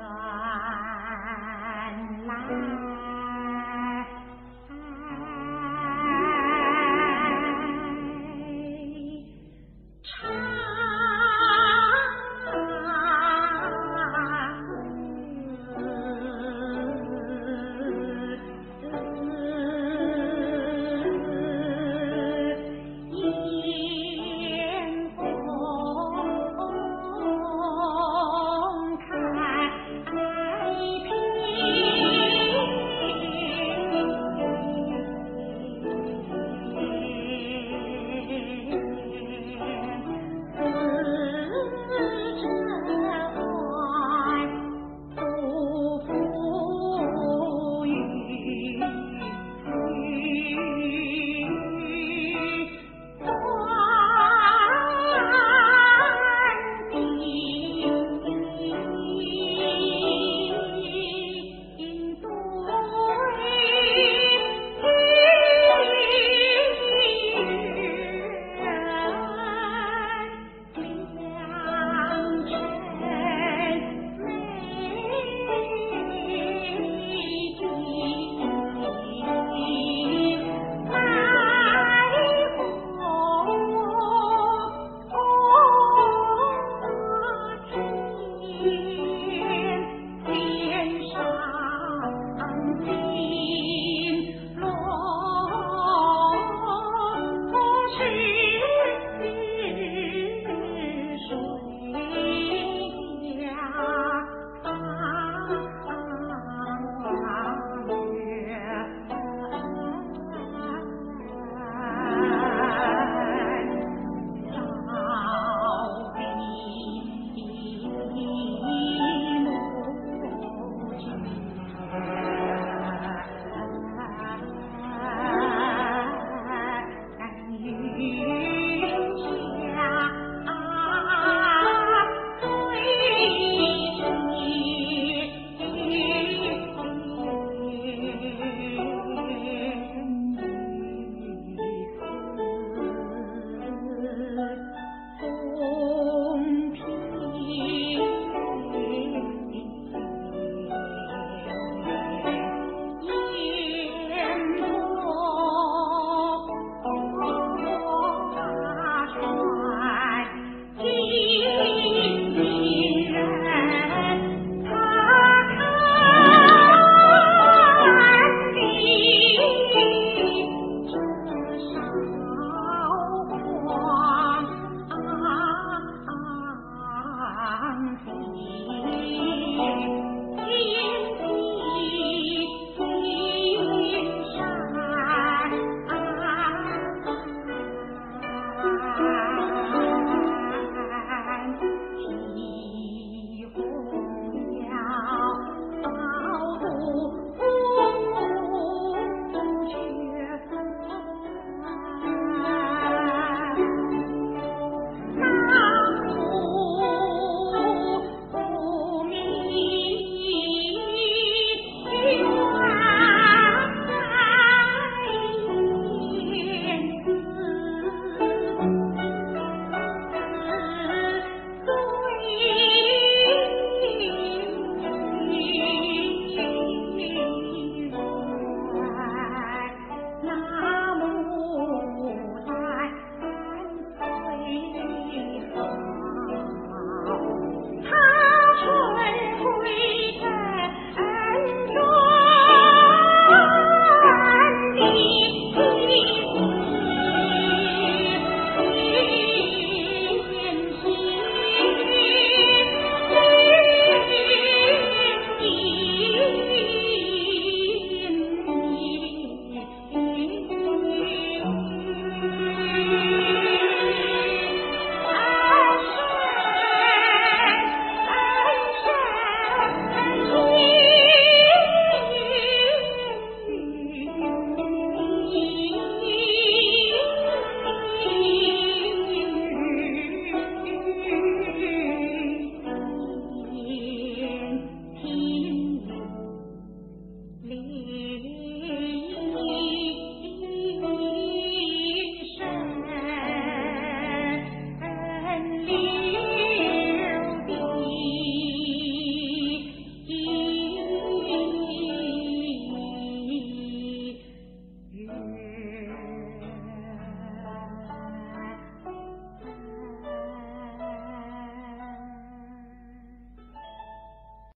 啊。see